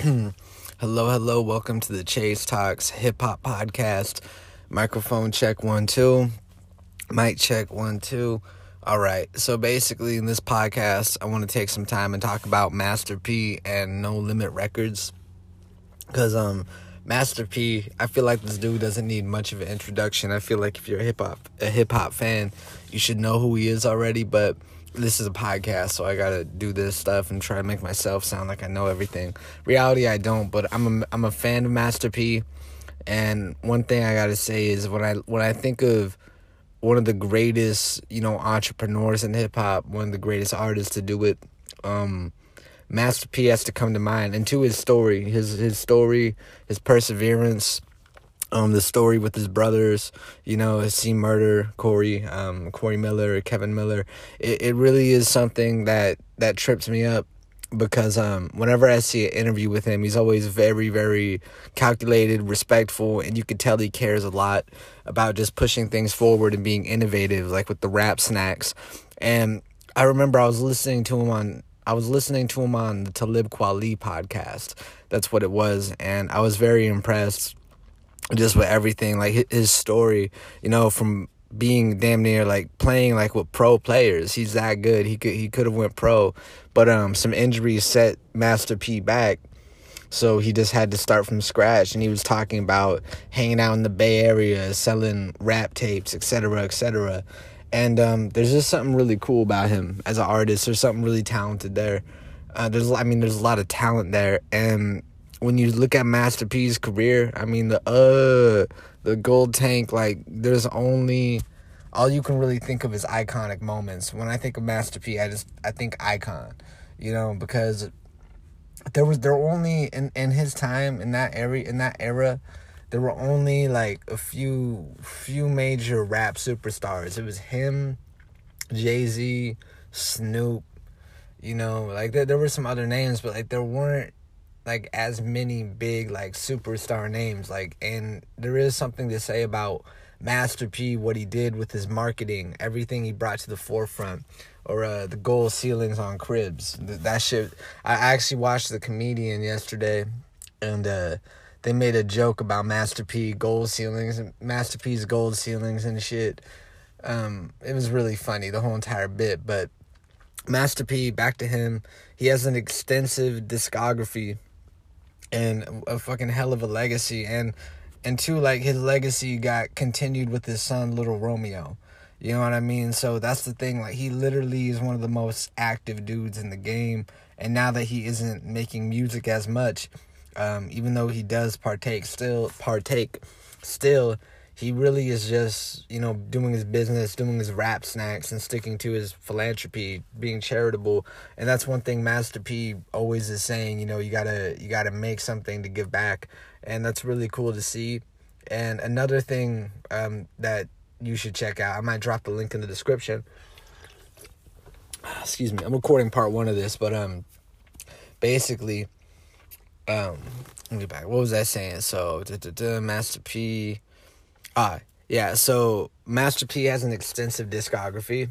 hello, hello. Welcome to the Chase Talks Hip Hop Podcast. Microphone check one, two. Mic check one, two. All right. So basically, in this podcast, I want to take some time and talk about Master P and No Limit Records. Because, um, Master P, I feel like this dude doesn't need much of an introduction. I feel like if you're a hip hop a hip hop fan, you should know who he is already, but this is a podcast, so I gotta do this stuff and try to make myself sound like I know everything. Reality, I don't, but I'm a, I'm a fan of Master P, and one thing I gotta say is when I when I think of one of the greatest, you know, entrepreneurs in hip hop, one of the greatest artists to do it, um, Master P has to come to mind, and to his story, his his story, his perseverance um, the story with his brothers, you know, C Murder, Corey, um, Corey Miller, Kevin Miller. It, it really is something that, that trips me up because um, whenever I see an interview with him, he's always very, very calculated, respectful, and you can tell he cares a lot about just pushing things forward and being innovative, like with the rap snacks. And I remember I was listening to him on I was listening to him on the Talib Kweli podcast. That's what it was, and I was very impressed just with everything like his story you know from being damn near like playing like with pro players. He's that good. He could he could have went pro. But um some injuries set master p back. So he just had to start from scratch. And he was talking about hanging out in the bay area selling rap tapes etc etc and um there's just something really cool about him as an artist. There's something really talented there. Uh, there's i mean there's a lot of talent there. And when you look at Master P's career, I mean the uh the gold tank, like there's only all you can really think of is iconic moments. When I think of Master P, I just I think icon, you know, because there was there were only in in his time in that area in that era, there were only like a few few major rap superstars. It was him, Jay Z, Snoop, you know, like there there were some other names, but like there weren't like as many big like superstar names like and there is something to say about Master P what he did with his marketing everything he brought to the forefront or uh, the gold ceilings on cribs. That shit I actually watched the comedian yesterday and uh, they made a joke about Master P gold ceilings and Master P's gold ceilings and shit. Um, it was really funny the whole entire bit but Master P back to him he has an extensive discography and a fucking hell of a legacy. And and two like his legacy got continued with his son little romeo. You know what i mean? So that's the thing like he literally is one of the most active dudes in the game. And now that he isn't making music as much um, even though he does partake still partake still he really is just you know doing his business doing his rap snacks and sticking to his philanthropy being charitable. And that's one thing master p always is saying you know you gotta you gotta make something to give back. And that's really cool to see. And another thing um, that you should check out i might drop the link in the description. Excuse me i'm recording part one of this but um basically um let me get back what was i saying? So da, da, da, master p Ah, yeah. So Master P has an extensive discography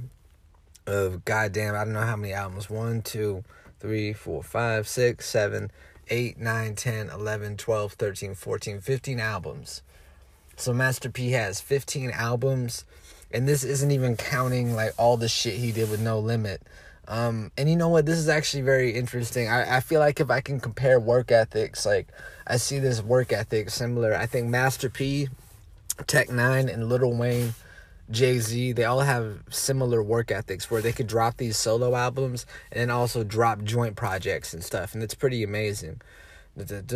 of goddamn I don't know how many albums. One, two, three, four, five, six, seven, eight, nine, ten, eleven, twelve, thirteen, fourteen, fifteen albums. So Master P has 15 albums, and this isn't even counting like all the shit he did with No Limit. Um, and you know what? This is actually very interesting. I, I feel like if I can compare work ethics, like I see this work ethic similar. I think Master P Tech N9ne and Lil Wayne, Jay Z, they all have similar work ethics where they could drop these solo albums and then also drop joint projects and stuff, and it's pretty amazing. But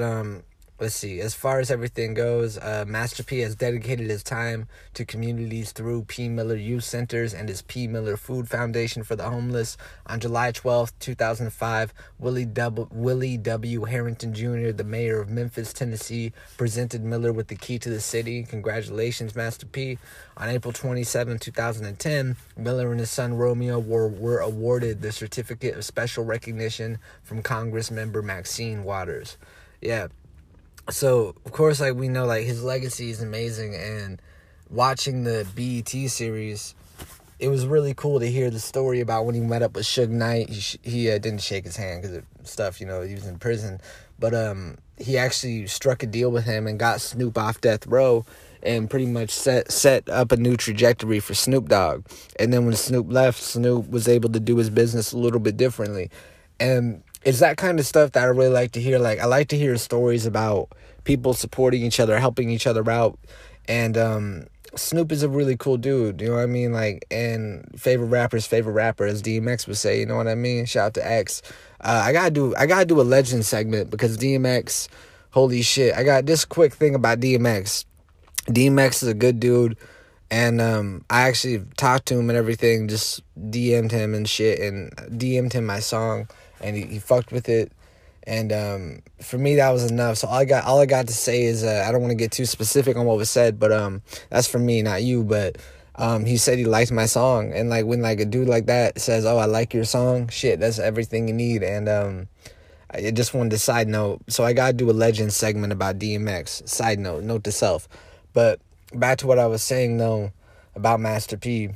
um, let's see. As far as everything goes, uh, Master P has dedicated his time to communities through P. Miller Youth Centers and his P. Miller Food Foundation for the Homeless. On July 12, 2005, Willie W. Willie W. Herenton Jr., the mayor of Memphis, Tennessee, presented Miller with the key to the city. Congratulations, Master P. On April 27, 2010, Miller and his son Romeo were, were awarded the Certificate of Special Recognition from Congress member Maxine Waters. Yeah so of course like we know like his legacy is amazing and watching the BET series it was really cool to hear the story about when he met up with Suge Knight. He sh- he uh, didn't shake his hand because of stuff, you know, he was in prison, but um, he actually struck a deal with him and got Snoop off death row and pretty much set set up a new trajectory for Snoop Dogg. And then when Snoop left, Snoop was able to do his business a little bit differently. And it's that kind of stuff that I really like to hear. Like I like to hear stories about people supporting each other, helping each other out. And um Snoop is a really cool dude, you know what I mean? Like, and favorite rappers, favorite rapper, as DMX would say, you know what I mean? Shout out to X. Uh, I gotta do, I gotta do a legend segment because DMX, holy shit, I got this quick thing about DMX. DMX is a good dude, and um, I actually talked to him and everything, just DM'd him and shit, and DM'd him my song, and he, he fucked with it and um, for me that was enough. So all I got all I got to say is uh, I don't want to get too specific on what was said, but um, that's for me, not you. But um, he said he liked my song, and like when like a dude like that says, "Oh, I like your song," shit, that's everything you need. And um, I just wanted to side note. So I gotta do a legend segment about DMX. Side note, note to self. But back to what I was saying though about Master P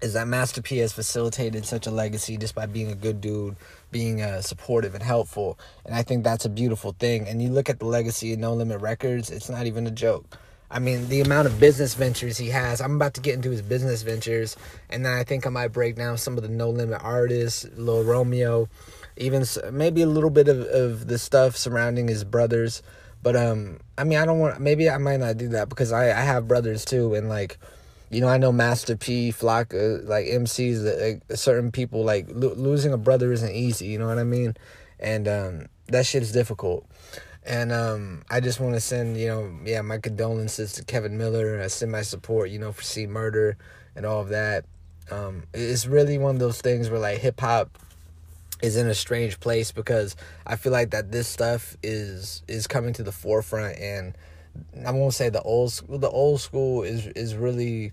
is that Master P has facilitated such a legacy just by being a good dude, being uh, supportive and helpful. And I think that's a beautiful thing. And you look at the legacy of No Limit Records, it's not even a joke. I mean, the amount of business ventures he has. I'm about to get into his business ventures, and then I think I might break down some of the No Limit artists, Lil Romeo, even maybe a little bit of, of the stuff surrounding his brothers. But um, I mean, I don't want. Maybe I might not do that because I I have brothers too, and like you know, I know Master P, Flock, uh, like MCs, like certain people, like lo- losing a brother isn't easy. You know what I mean? And um, that shit is difficult. And um, I just want to send, you know, yeah, my condolences to Kevin Miller. I send my support, you know, for C Murder and all of that. Um, it's really one of those things where like hip hop is in a strange place because I feel like that this stuff is is coming to the forefront and I won't say the old school the old school is is really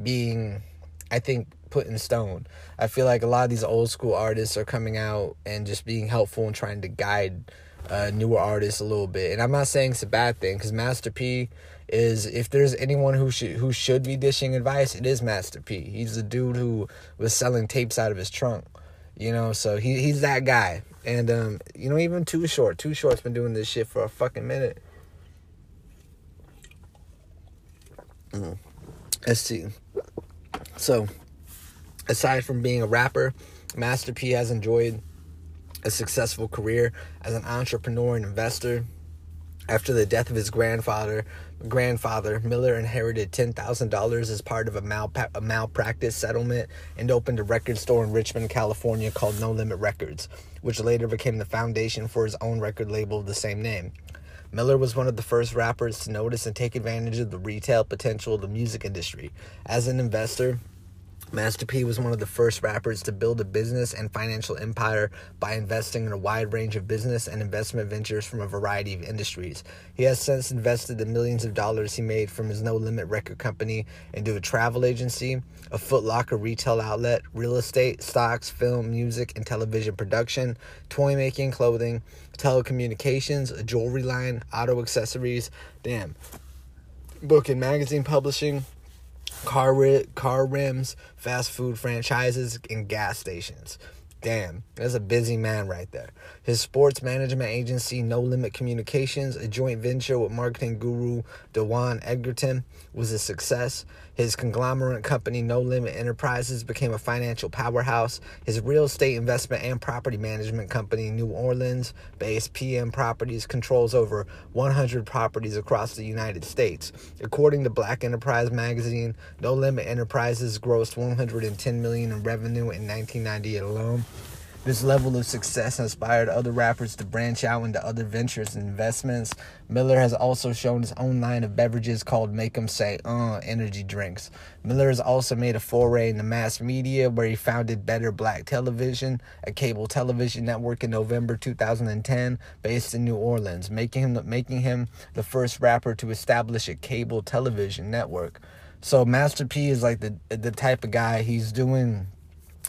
being, I think, put in stone. I feel like a lot of these old school artists are coming out and just being helpful and trying to guide uh, newer artists a little bit. And I'm not saying it's a bad thing because Master P is if there's anyone who should who should be dishing advice, it is Master P. He's the dude who was selling tapes out of his trunk. You know, so he he's that guy. And um, you know, even Too Short. Too Short's been doing this shit for a fucking minute. Mm. Let's see. So, aside from being a rapper, Master P has enjoyed a successful career as an entrepreneur and investor. After the death of his grandfather, grandfather Miller inherited ten thousand dollars as part of a, malpa- a malpractice settlement and opened a record store in Richmond, California called No Limit Records, which later became the foundation for his own record label of the same name. Miller was one of the first rappers to notice and take advantage of the retail potential of the music industry. As an investor, Master P was one of the first rappers to build a business and financial empire by investing in a wide range of business and investment ventures from a variety of industries. He has since invested the millions of dollars he made from his No Limit record company into a travel agency, a Foot Locker retail outlet, real estate, stocks, film, music, and television production, toy making, clothing, telecommunications, a jewelry line, auto accessories, damn, book and magazine publishing car ri- car rims, fast food franchises, and gas stations. Damn, that's a busy man right there. His sports management agency, No Limit Communications, a joint venture with marketing guru Dewan Edgerton, was a success. His conglomerate company, No Limit Enterprises, became a financial powerhouse. His real estate investment and property management company, New Orleans based PM Properties, controls over 100 properties across the United States. According to Black Enterprise magazine, No Limit Enterprises grossed 110 million in revenue in 1998 alone. This level of success inspired other rappers to branch out into other ventures and investments. Miller has also shown his own line of beverages called Make 'em Say Uh energy drinks. Miller has also made a foray into mass media where he founded Better Black Television, a cable television network in November 2010 based in New Orleans, making him making him the first rapper to establish a cable television network. So Master P is like the the type of guy he's doing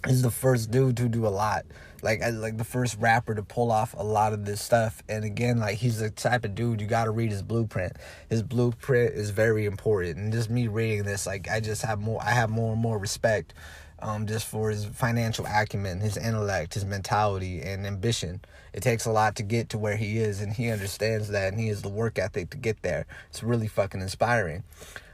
He's the first dude to do a lot. Like like the first rapper to pull off a lot of this stuff. And again, like he's the type of dude you got to read his blueprint. His blueprint is very important. And just me reading this, like I just have more I have more and more respect um, just for his financial acumen, his intellect, his mentality, and ambition. It takes a lot to get to where he is, and he understands that, and he has the work ethic to get there. It's really fucking inspiring.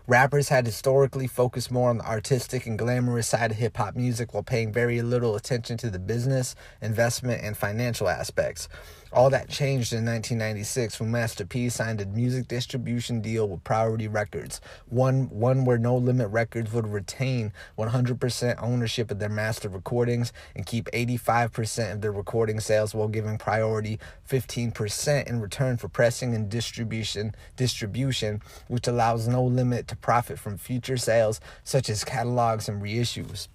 Rappers had historically focused more on the artistic and glamorous side of hip hop music while paying very little attention to the business, investment, and financial aspects. All that changed in 1996 when Master P signed a music distribution deal with Priority Records, one, one where No Limit Records would retain 100% ownership of their master recordings and keep 85% of their recording sales while giving Priority 15% in return for pressing and distribution, distribution, which allows No Limit to profit from future sales such as catalogs and reissues.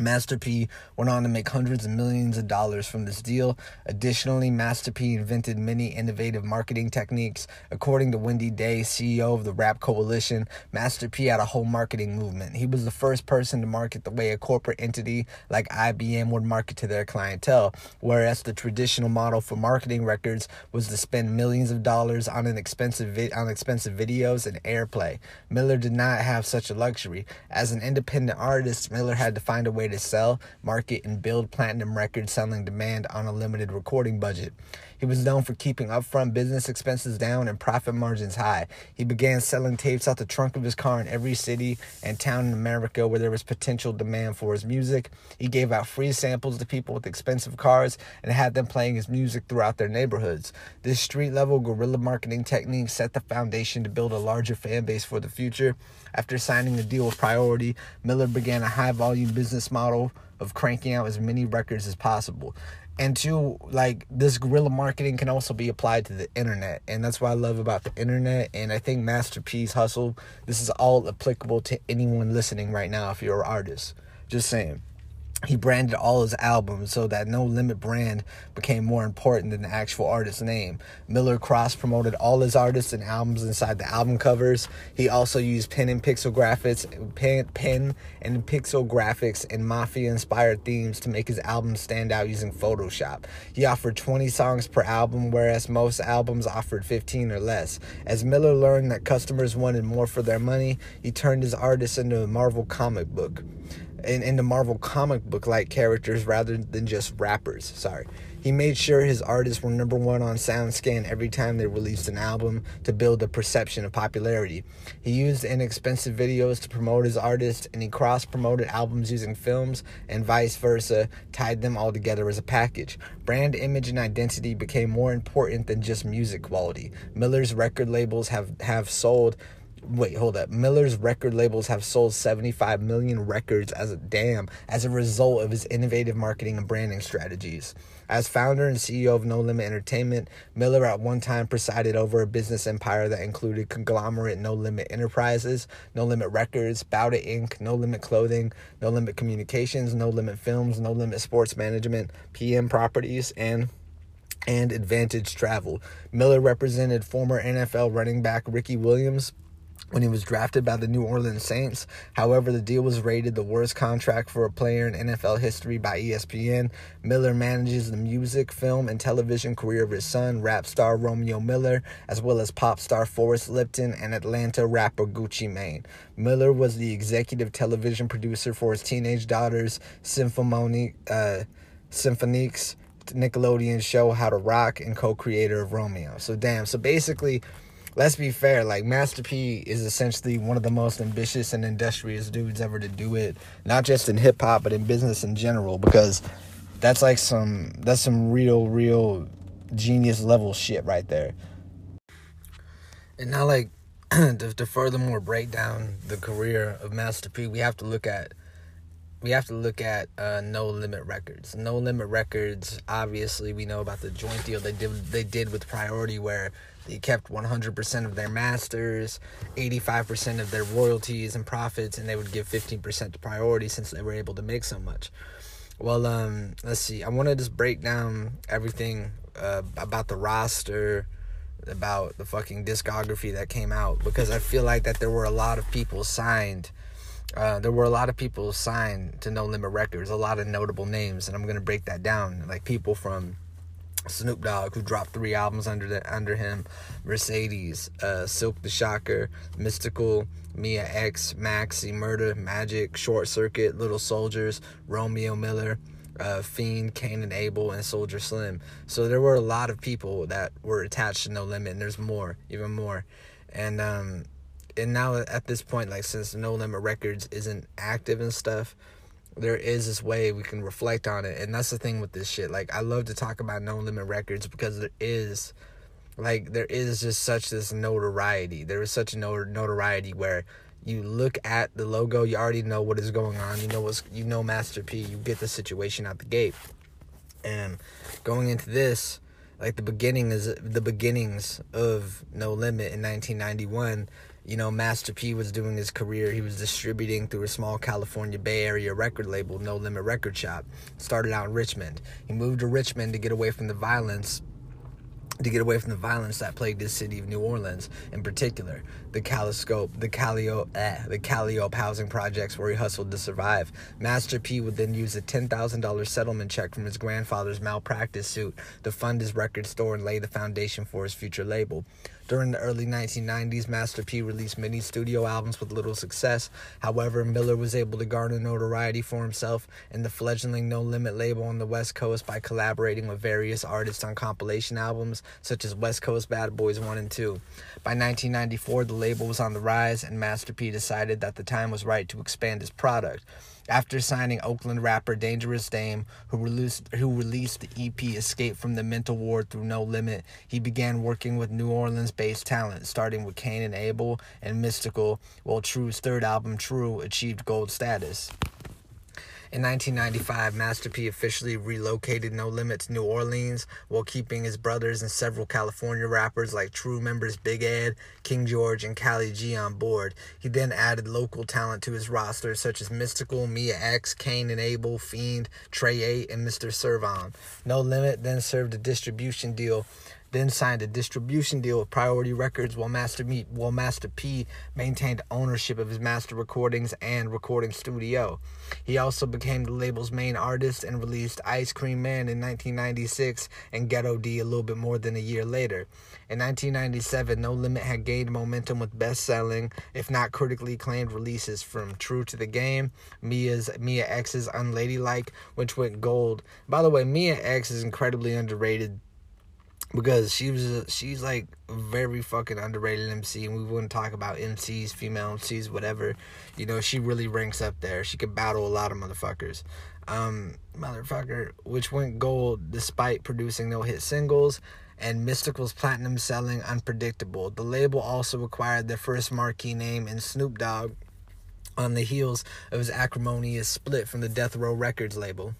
Master P went on to make hundreds of millions of dollars from this deal. Additionally, Master P invented many innovative marketing techniques. According to Wendy Day, CEO of the Rap Coalition, Master P had a whole marketing movement. He was the first person to market the way a corporate entity like IBM would market to their clientele, whereas the traditional model for marketing records was to spend millions of dollars on an expensive vi- on expensive videos and airplay. Miller did not have such a luxury. As an independent artist, Miller had to find a way to sell, market, and build platinum records selling demand on a limited recording budget. He was known for keeping upfront business expenses down and profit margins high. He began selling tapes out the trunk of his car in every city and town in America where there was potential demand for his music. He gave out free samples to people with expensive cars and had them playing his music throughout their neighborhoods. This street level guerrilla marketing technique set the foundation to build a larger fan base for the future. After signing a deal with Priority, Miller began a high volume business model of cranking out as many records as possible and two like this guerrilla marketing can also be applied to the internet and that's what i love about the internet and i think Master P's hustle this is all applicable to anyone listening right now if you're an artist. Just saying he branded all his albums so that no limit brand became more important than the actual artist's name. Miller cross promoted all his artists and albums inside the album covers. He also used pen and pixel graphics, pen, pen and pixel graphics and mafia inspired themes to make his albums stand out using Photoshop. He offered 20 songs per album, whereas most albums offered 15 or less. As Miller learned that customers wanted more for their money, he turned his artists into a Marvel comic book in, in the Marvel comic book like characters rather than just rappers. Sorry. He made sure his artists were number one on SoundScan every time they released an album to build a perception of popularity. He used inexpensive videos to promote his artists, and he cross promoted albums using films and vice versa, tied them all together as a package. Brand image and identity became more important than just music quality. Miller's record labels have, have sold wait hold up miller's record labels have sold 75 million records as a damn as a result of his innovative marketing and branding strategies as founder and ceo of no limit entertainment miller at one time presided over a business empire that included conglomerate no limit enterprises no limit records bowda inc no limit clothing no limit communications no limit films no limit sports management pm properties and and Advantage Travel. Miller represented former NFL running back Ricky Williams, when he was drafted by the New Orleans Saints. However, the deal was rated the worst contract for a player in NFL history by ESPN. Miller manages the music, film, and television career of his son, rap star Romeo Miller, as well as pop star Forrest Lipton and Atlanta rapper Gucci Mane. Miller was the executive television producer for his teenage daughter's Symphony, uh, Cymphonique's Nickelodeon show How to Rock and co-creator of Romeo. So damn, so basically let's be fair, like Master P is essentially one of the most ambitious and industrious dudes ever to do it, not just in hip hop, but in business in general, because that's like some that's some real, real genius level shit right there. And now like to, to furthermore break down the career of Master P, we have to look at we have to look at uh, No Limit Records. No Limit Records, obviously, we know about the joint deal they did they did with Priority, where they kept 100% of their masters, 85% of their royalties and profits, and they would give 15% to Priority since they were able to make so much. Well, um, let's see. I want to just break down everything uh, about the roster, about the fucking discography that came out because I feel like that there were a lot of people signed uh, there were a lot of people signed to No Limit Records, a lot of notable names, and I'm gonna break that down. Like people from Snoop Dogg, who dropped three albums under the under him, Mercedes, uh, Silk the Shocker, Mystikal, Mia X, Maxi, Murder, Magic, Short Circuit, Little Soldiers, Romeo Miller, uh, Fiend, Kane and Abel, and Soulja Slim. So there were a lot of people that were attached to No Limit, and there's more, even more. And um, and now at this point, like since No Limit Records isn't active and stuff, there is this way we can reflect on it, and that's the thing with this shit. Like I love to talk about No Limit Records because there is, like, there is just such this notoriety. There is such a notoriety where you look at the logo, you already know what is going on. You know what's you know Master P. You get the situation out the gate, and going into this like the beginning is the beginnings of No Limit in 1991 you know, Master P was doing his career. He was distributing through a small California Bay Area record label, No Limit Record Shop. Started out in Richmond. He moved to Richmond to get away from the violence to get away from the violence that plagued the city of New Orleans, in particular, the Caliscope, the Calliope, eh, the Calliope housing projects where he hustled to survive. Master P would then use a $10,000 settlement check from his grandfather's malpractice suit to fund his record store and lay the foundation for his future label. During the early 1990s, Master P released many studio albums with little success. However, Miller was able to garner notoriety for himself and the fledgling No Limit label on the West Coast by collaborating with various artists on compilation albums such as West Coast Bad Boys 1 and 2. By 1994, the label was on the rise, and Master P decided that the time was right to expand his product. After signing Oakland rapper Dangerous Dame, who released who released the EP Escape from the Mental Ward through No Limit, he began working with New Orleans-based talent, starting with Kane and Abel and Mystikal, while True's third album True achieved gold status. In 1995, Master P officially relocated No Limit to New Orleans while keeping his brothers and several California rappers like True members Big Ed, King George, and Cali G on board. He then added local talent to his roster such as Mystikal, Mia X, Kane and Abel, Fiend, Trey 8, and Mr. Serv-On. No Limit then served a distribution deal then signed a distribution deal with Priority Records while Master while Master P maintained ownership of his master recordings and recording studio. He also became the label's main artist and released Ice Cream Man in 1996 and Ghetto D a little bit more than a year later. In 1997, No Limit had gained momentum with best-selling, if not critically acclaimed releases from True to the Game, Mia's Mia X's Unladylike, which went gold. By the way, Mia X is incredibly underrated because she was she's like very fucking underrated MC and we wouldn't talk about MCs, female MCs, whatever. You know, she really ranks up there. She could battle a lot of motherfuckers. Um, motherfucker, which went gold despite producing no hit singles and Mystikal's platinum selling unpredictable. The label also acquired their first marquee name in Snoop Dogg on the heels of his acrimonious split from the Death Row Records label.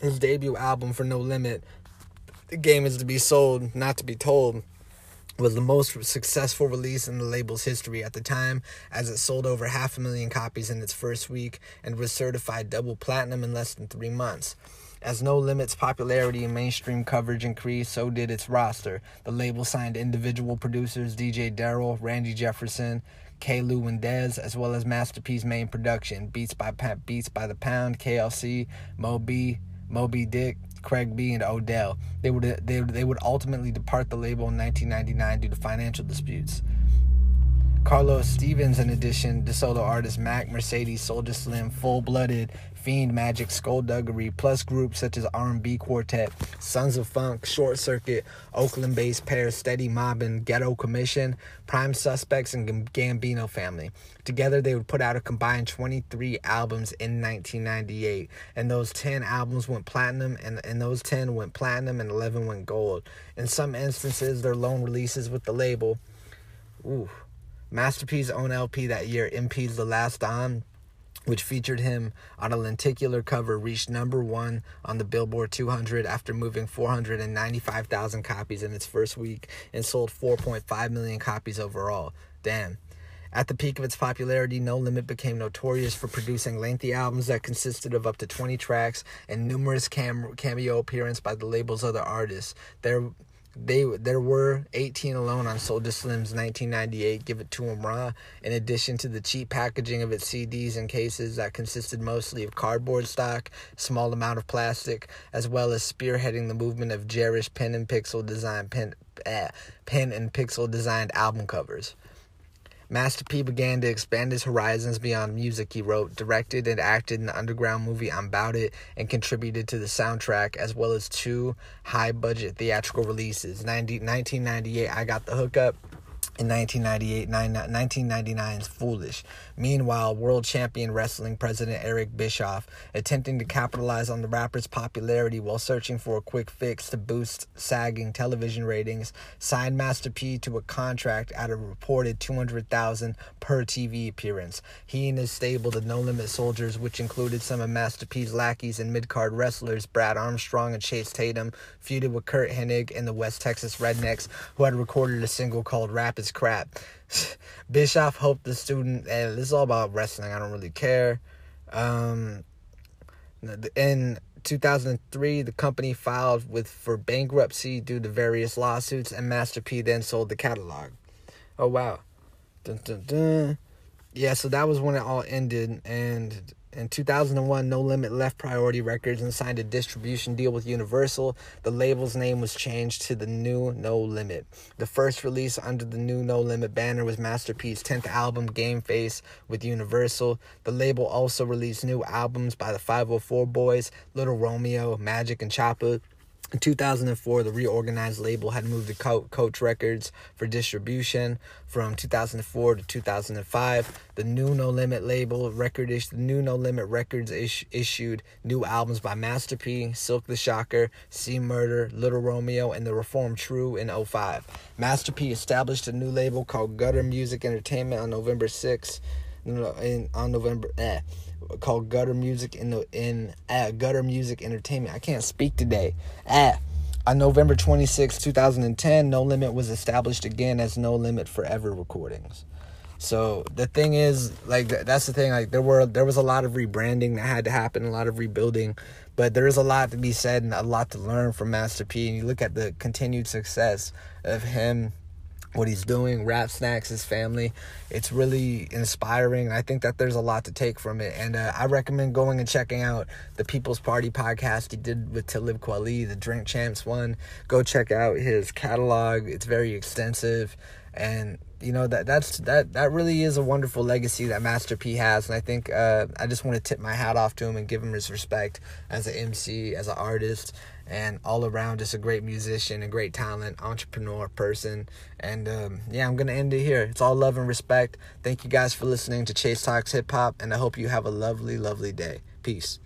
His debut album for No Limit the game is to be sold, not to be told, was the most successful release in the label's history at the time, as it sold over half a million copies in its first week and was certified double platinum in less than three months. As No Limit's popularity and mainstream coverage increased, so did its roster. The label signed individual producers DJ Daryl, Randy Jefferson, K. Lou and Dez, as well as Master P's main production, Beats by Beats by the Pound, KLC, Moby, Mo B. Dick, Craig B, and Odell. They would they, they would ultimately depart the label in 1999 due to financial disputes. Carlos Stephens, in addition to solo artist Mac, Mercedes, Soulja Slim, Full Blooded, Fiend, Magic, Skullduggery, plus groups such as R&B Quartet, Sons of Funk, Short Circuit, Oakland-based pair Steady Mobbin, Ghetto Commission, Prime Suspects, and Gambino Family. Together, they would put out a combined 23 albums in 1998, and those 10 albums went platinum, and, and those 10 went platinum, and 11 went gold. In some instances, their lone releases with the label. Ooh. Master P's own LP that year, MP's The Last On, which featured him on a lenticular cover, reached number one on the Billboard 200 after moving 495,000 copies in its first week and sold 4.5 million copies overall. Damn. At the peak of its popularity, No Limit became notorious for producing lengthy albums that consisted of up to 20 tracks and numerous cam- cameo appearances by the label's other artists. There they there were 18 alone on Soulja Slim's 1998 Give It To Him Raw, in addition to the cheap packaging of its CDs and cases that consisted mostly of cardboard stock, small amount of plastic, as well as spearheading the movement of garish pen and pixel design pen, eh, pen and pixel designed album covers. Master P began to expand his horizons beyond music. He wrote, directed, and acted in the underground movie I'm Bout It and contributed to the soundtrack as well as two high budget theatrical releases. 90, 1998, I Got the Hookup in 1998, 1999's Foolish. Meanwhile, world champion wrestling president Eric Bischoff, attempting to capitalize on the rapper's popularity while searching for a quick fix to boost sagging television ratings, signed Master P to a contract at a reported 200,000 per TV appearance. He and his stable, the No Limit Soldiers, which included some of Master P's lackeys and mid-card wrestlers Brad Armstrong and Chase Tatum, feuded with Curt Hennig and the West Texas Rednecks, who had recorded a single called Rap is Crap. Bischoff hoped the student, and this is all about wrestling. I don't really care. Um, in 2003, the company filed with for bankruptcy due to various lawsuits, and Master P then sold the catalog. Oh wow, dun, dun, dun. yeah. So that was when it all ended, and in 2001, No Limit left Priority Records and signed a distribution deal with Universal. The label's name was changed to the new No Limit. The first release under the new No Limit banner was Master P's 10th album, Game Face, with Universal. The label also released new albums by the 504 Boys, Little Romeo, Magic, and Choppa. In 2004, the reorganized label had moved to Co- Koch Records for distribution. From 2004 to 2005, the new No Limit label record is- the new No Limit Records is- issued new albums by Master P, Silk the Shocker, C Murder, Little Romeo, and The Reformed True in 05. Master P established a new label called Gutter Music Entertainment on November 6th. In, on November, eh, called Gutter Music in the in uh, Gutter Music Entertainment. I can't speak today. Ah, on November 26, 2010, No Limit was established again as No Limit Forever Recordings. So the thing is, like that's the thing. Like there were there was a lot of rebranding that had to happen, a lot of rebuilding, but there is a lot to be said and a lot to learn from Master P. And you look at the continued success of him what he's doing, Rap Snacks, his family. It's really inspiring. I think that there's a lot to take from it. And uh, I recommend going and checking out the People's Party podcast he did with Talib Kweli, the Drink Champs one. Go check out his catalog. It's very extensive. And you know that that's that that really is a wonderful legacy that Master P has, and I think uh, I just want to tip my hat off to him and give him his respect as an MC, as an artist, and all around just a great musician, a great talent, entrepreneur, person. And um, yeah, I'm gonna end it here. It's all love and respect. Thank you guys for listening to Chase Talks Hip Hop, and I hope you have a lovely, lovely day. Peace.